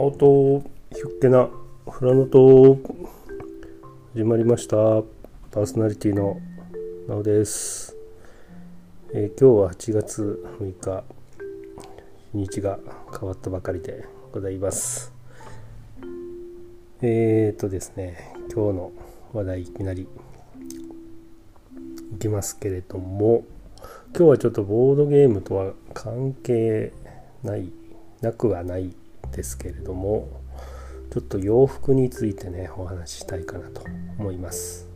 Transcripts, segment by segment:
青とひょっけなフラノと始まりました。パーソナリティのなおです、えー今日は8月6日。日にちが変わったばかりでございます。えーとですね今日の話題いきなり。いきますけれども今日はちょっとボードゲームとは関係ないなくはないですけれどもちょっと洋服についてねお話ししたいかなと思います。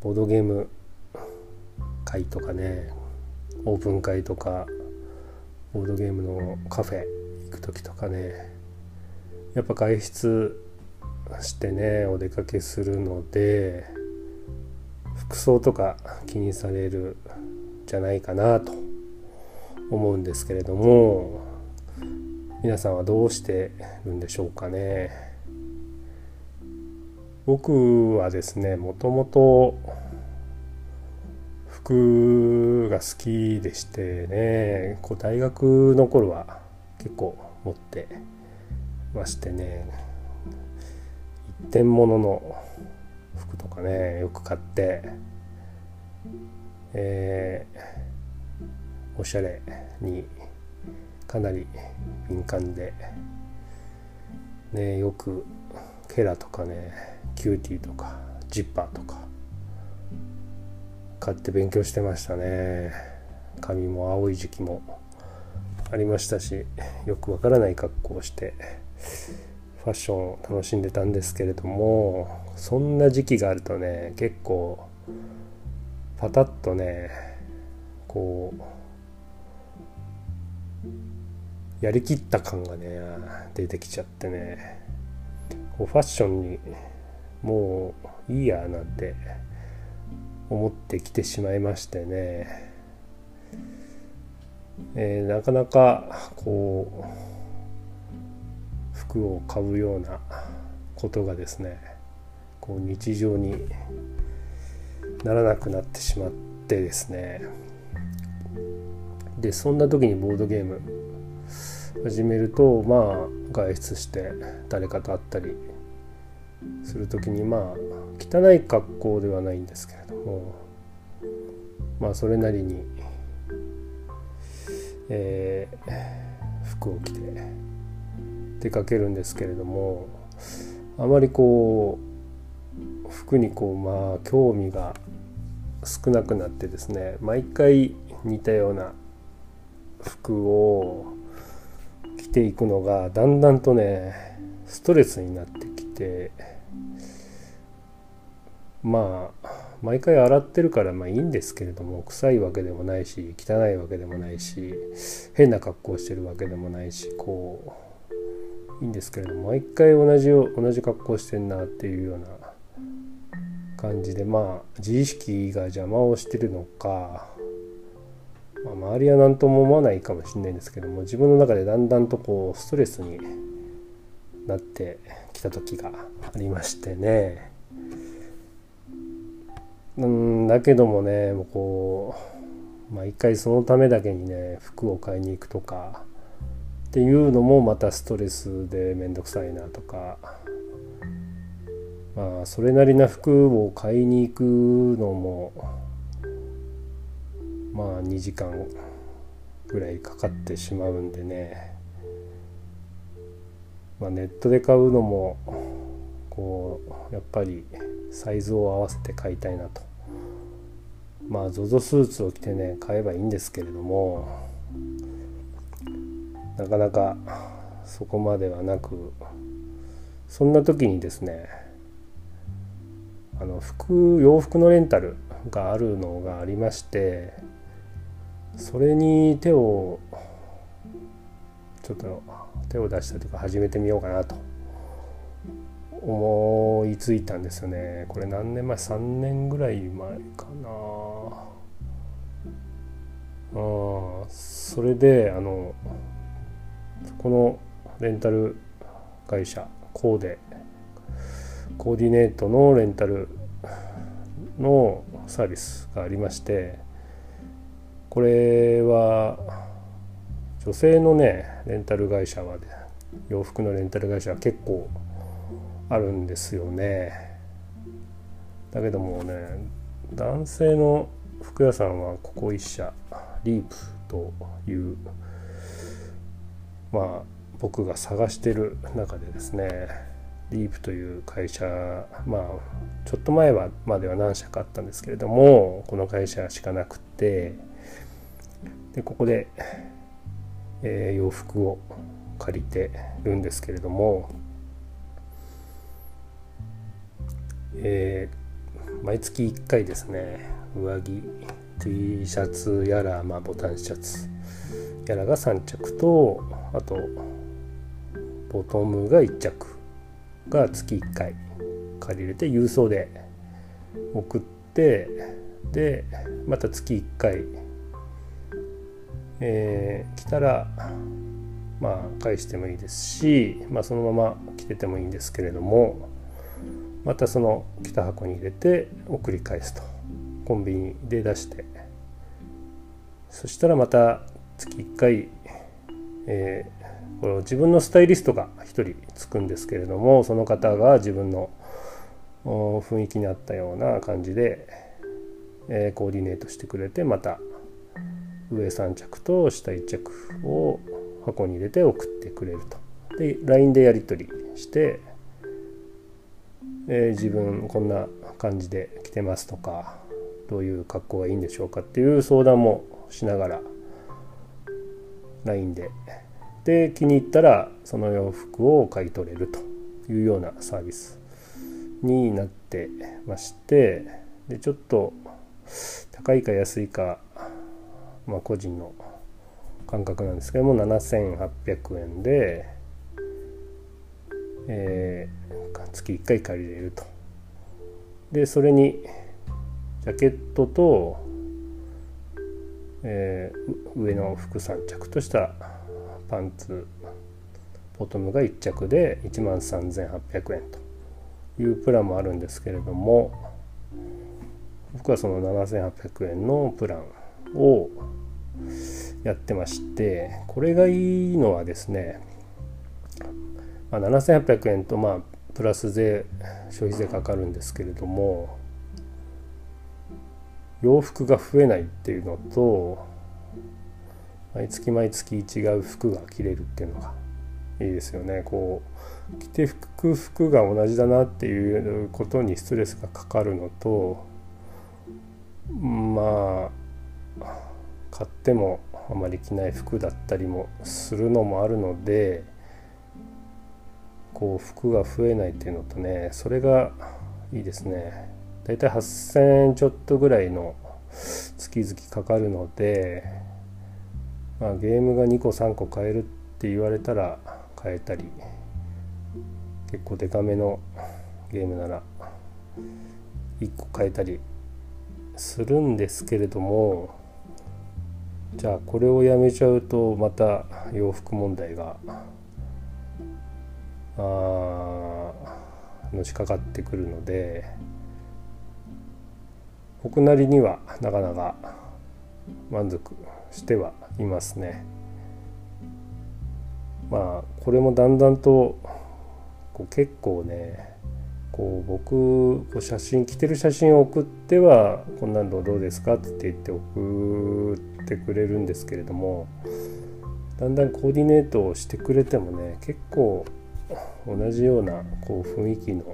ボードゲーム会とかねオープン会とかボードゲームのカフェ行く時とかねやっぱ外出してねお出かけするので服装とか気にされるじゃないかなと思うんですけれども皆さんはどうしてるんでしょうかね。僕はですねもともと服が好きでしてねこう大学の頃は結構持ってましてね一点物の服とかねよく買ってえーおしゃれにかなり敏感でねよく KERA とかね CUTiE とか Zipper とか買って勉強してましたね。髪も青い時期もありましたしよくわからない格好をしてファッションを楽しんでたんですけれどもそんな時期があるとね結構パタッとねこうやりきった感がね出てきちゃってね。こうファッションにもういいやなんて思ってきてしまいましてね、えーなかなかこう服を買うようなことがですねこう日常にならなくなってしまってですね。でそんな時にボードゲーム始めるとまあ外出して誰かと会ったりする時にまあ汚い格好ではないんですけれどもまあそれなりに、えー服を着て出かけるんですけれどもあまりこう服にこうまあ興味が少なくなってですね毎回似たような服を着ていくのがだんだんとねストレスになってきてまあ毎回洗ってるからまあいいんですけれども臭いわけでもないし汚いわけでもないし変な格好してるわけでもないしこういいんですけれども毎回同じよ同じ格好してんなっていうような感じでまあ自意識が邪魔をしてるのか、まあ、周りは何とも思わないかもしれないんですけども自分の中でだんだんとこうストレスになってきた時がありましてね。うんだけどもねもうこう毎回そのためだけにね服を買いに行くとかっていうのもまたストレスで面倒くさいなとか。まあそれなりな服を買いに行くのもまあ2時間ぐらいかかってしまうんでね。まあネットで買うのもこうやっぱりサイズを合わせて買いたいなと。まあ ZOZO スーツを着てね買えばいいんですけれどもなかなかそこまではなくそんな時にですねあの服洋服のレンタルがあるのがありましてそれに手をちょっと手を出したというか始めてみようかなと。思いついたんですよね。これ何年前？3年ぐらい前かな。あそれであのこのレンタル会社コーデコーディネートのレンタルのサービスがありましてこれは女性のねレンタル会社は洋服のレンタル会社は結構あるんですよね。だけどもね男性の服屋さんはここ1社リープというまあ僕が探してる中でですねリープという会社まあちょっと前はまでは何社かあったんですけれどもこの会社しかなくってでここで、えー、洋服を借りてるんですけれども、えー、毎月1回ですね上着 T シャツやら、まあ、ボタンシャツやらが3着とあとボトムが1着が月1回借りれて郵送で送ってでまた月1回、えー、来たらまあ返してもいいですし、まあ、そのまま着ててもいいんですけれどもまたその来た箱に入れて送り返すと。コンビニで出して。そしたらまた月1回、えー、これ自分のスタイリストが1人つくんですけれどもその方が自分の雰囲気に合ったような感じで、えー、コーディネートしてくれてまた上3着と下1着を箱に入れて送ってくれると。で LINE でやり取りして、えー、自分こんな感じで着てますとかどういう格好がいいんでしょうかっていう相談もしながら LINE でで気に入ったらその洋服を買い取れるというようなサービスになってましてでちょっと高いか安いか、まあ、個人の感覚なんですけども7800円で、えー、月1回借りれると。でそれにジャケットと、えー、上の服3着としたパンツボトムが1着で1万3800円というプランもあるんですけれども僕はその7800円のプランをやってましてこれがいいのはですね、まあ、7800円とまあプラス税消費税かかるんですけれども洋服が増えないっていうのと毎月毎月違う服が着れるっていうのがいいですよね。こう着て服服が同じだなっていうことにストレスがかかるのとまあ買ってもあまり着ない服だったりもするのもあるのでこう服が増えないっていうのとねそれがいいですね。だいたい8000円ちょっとぐらいの月々かかるので、まあ、ゲームが2個3個買えるって言われたら買えたり結構デカめのゲームなら1個買えたりするんですけれどもじゃあこれをやめちゃうとまた洋服問題があのしかかってくるので僕なりにはなかなか満足してはいますね。まあこれもだんだんとこう結構ねこう僕こう写真着てる写真を送っては「こんなのどうですか?」って言って送っててくれるんですけれどもだんだんコーディネートをしてくれてもね結構同じようなこう雰囲気の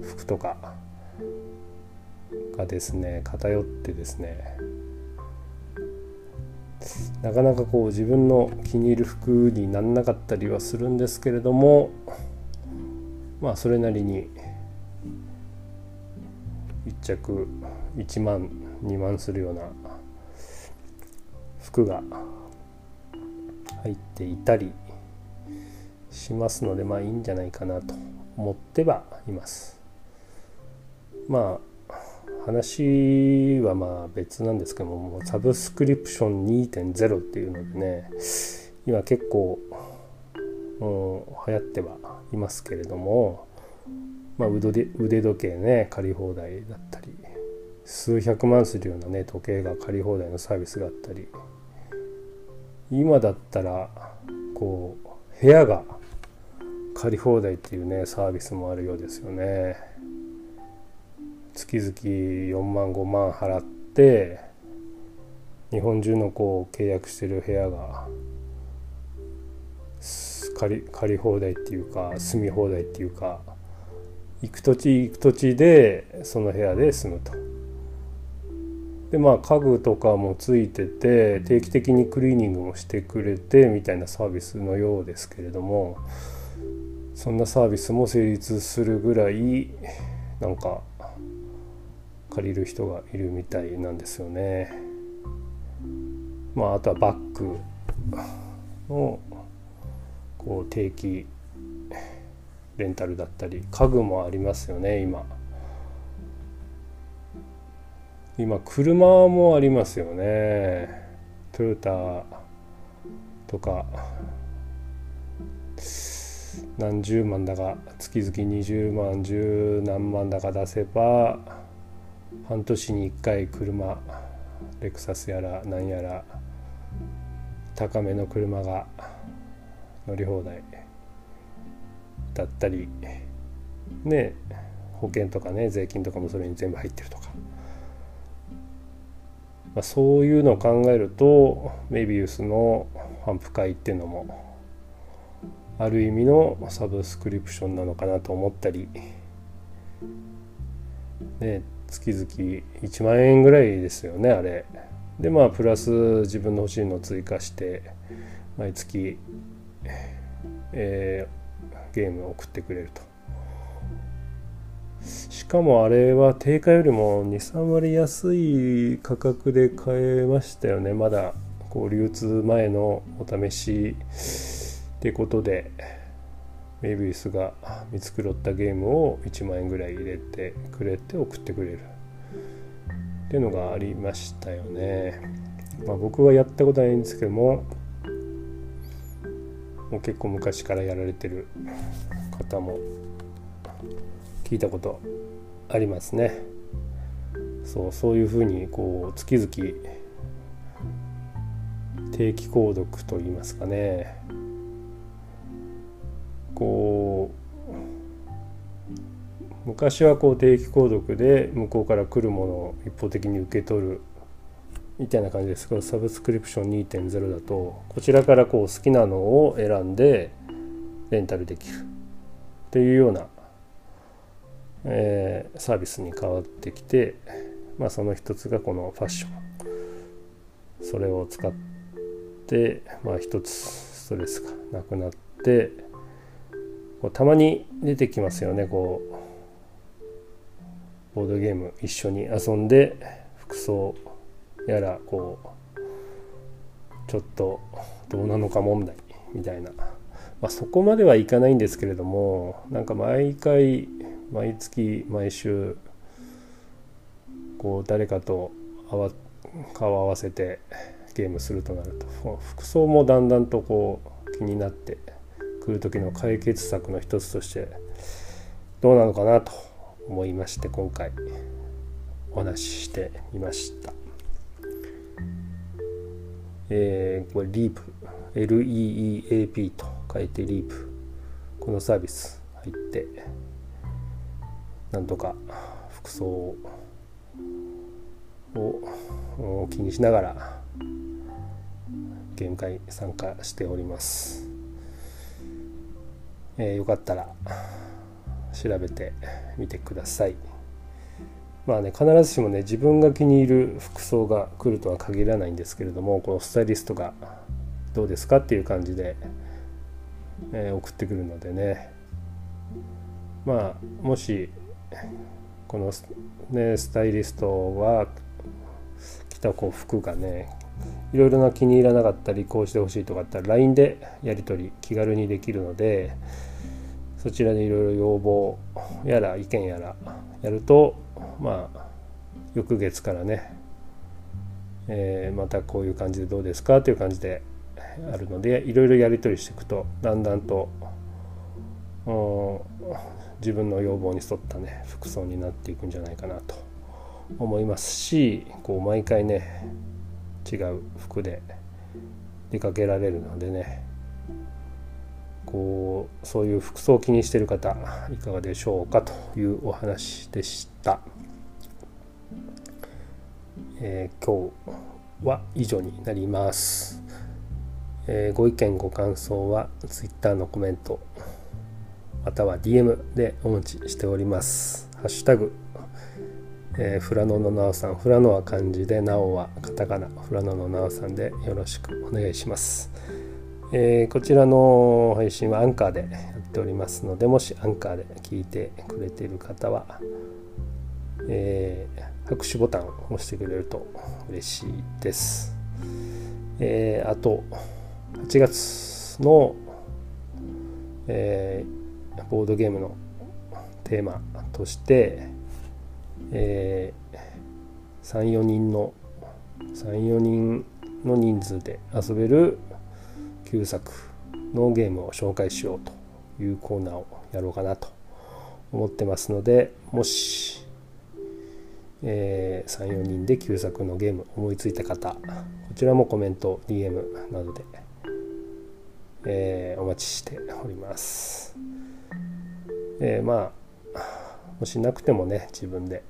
服とかがですね偏ってですねなかなかこう自分の気に入る服になんなかったりはするんですけれどもまあそれなりに1着1万2万するような服が入っていたりしますのでまあいいんじゃないかなと思ってはいます。まあ話はまあ別なんですけどもサブスクリプション2.0っていうのでね今結構、うん、流行ってはいますけれども、まあ、腕時計ね借り放題だったり数百万するようなね時計が借り放題のサービスがあったり今だったらこう部屋が借り放題っていうねサービスもあるようですよね月々4万5万払って日本中のこう契約してる部屋が借り借り放題っていうか住み放題っていうか行く土地行く土地でその部屋で住むと。でまあ家具とかもついてて定期的にクリーニングもしてくれてみたいなサービスのようですけれどもそんなサービスも成立するぐらいなんか借りる人がいるみたいなんですよね。まああとはバッグのこう定期レンタルだったり家具もありますよね今今車もありますよね。トヨタとか。何十万だか月々20万十何万だか出せば半年に1回車レクサスやら何やら高めの車が乗り放題。だったりね保険とかね税金とかもそれに全部入ってると、まあ、そういうのを考えるとメビウスの反復会っていうのもある意味のサブスクリプションなのかなと思ったりね月々1万円ぐらいですよねあれ。でまあプラス自分の欲しいのを追加して毎月えー、ゲームを送ってくれると。しかもあれは定価よりも23割安い価格で買えましたよねまだこう流通前のお試しってことでメビウスが見繕ったゲームを1万円ぐらい入れてくれて送ってくれるっていうのがありましたよね。まあ、僕はやったことないんですけどももう結構昔からやられてる方も聞いたことありますね。そうそういうふうにこう月々定期購読といいますかねこう昔はこう定期購読で向こうから来るものを一方的に受け取るみたいな感じですけどサブスクリプション2.0だとこちらからこう好きなのを選んでレンタルできるっていうような、えー、サービスに変わってきて、まあ、その一つがこのファッション。それを使って、まあ、一つストレスがなくなってこうたまに出てきますよね。こうボードゲーム一緒に遊んで服装やらこうちょっとどうなのか問題みたいな、まあ、そこまではいかないんですけれどもなんか毎回毎月毎週こう誰かと顔を合わせてゲームするとなると服装もだんだんとこう気になってくる時の解決策の一つとしてどうなのかなと思いまして今回お話ししてみました。えー、これリープ LEEAP と書いてリープこのサービス入ってなんとか服装を気にしながらゲーム会参加しております、えー、よかったら調べてみてください。まあね必ずしもね自分が気に入る服装が来るとは限らないんですけれどもこのスタイリストがどうですかっていう感じで、えー、送ってくるのでね。まあもしこの、ね、スタイリストは着たこう服がねいろいろな気に入らなかったりこうしてほしいとかあったら LINE でやり取り気軽にできるのでそちらでいろいろ要望やら意見やらやるとまあ翌月からね、えー、またこういう感じでどうですかという感じであるのでいろいろやり取りしていくとだんだんと自分の要望に沿ったね服装になっていくんじゃないかなと思いますしこう毎回ね違う服で出かけられるのでねこうそういう服装を気にしている方いかがでしょうかというお話でした。えー、今日は以上になります。えー、ご意見ご感想は Twitter のコメントまたは DM でお待ちしております。ハッシュタグ、えー、フラノのなおさん、フラノは漢字で、なおはカタカナ、フラノのなおさんでよろしくお願いします。えー、こちらの配信はアンカーでやっておりますので、もしアンカーで聞いてくれている方は、えー、拍手ボタンを押してくれると嬉しいです。えー、あと、8月の、えーボードゲームのテーマとして、えー、34人の34人の人数で遊べる旧作のゲームを紹介しようというコーナーをやろうかなと思ってますのでもし、えー、34人で旧作のゲーム思いついた方こちらもコメント DM などで、えー、お待ちしております。えー、まあもしなくてもね自分で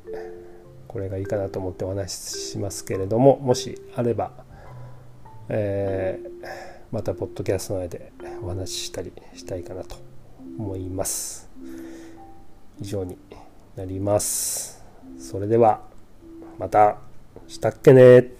これがいいかなと思ってお話ししますけれどももしあれば、えー、またポッドキャスト内でお話ししたりしたいかなと思います。以上になります。それではまた。したっけね。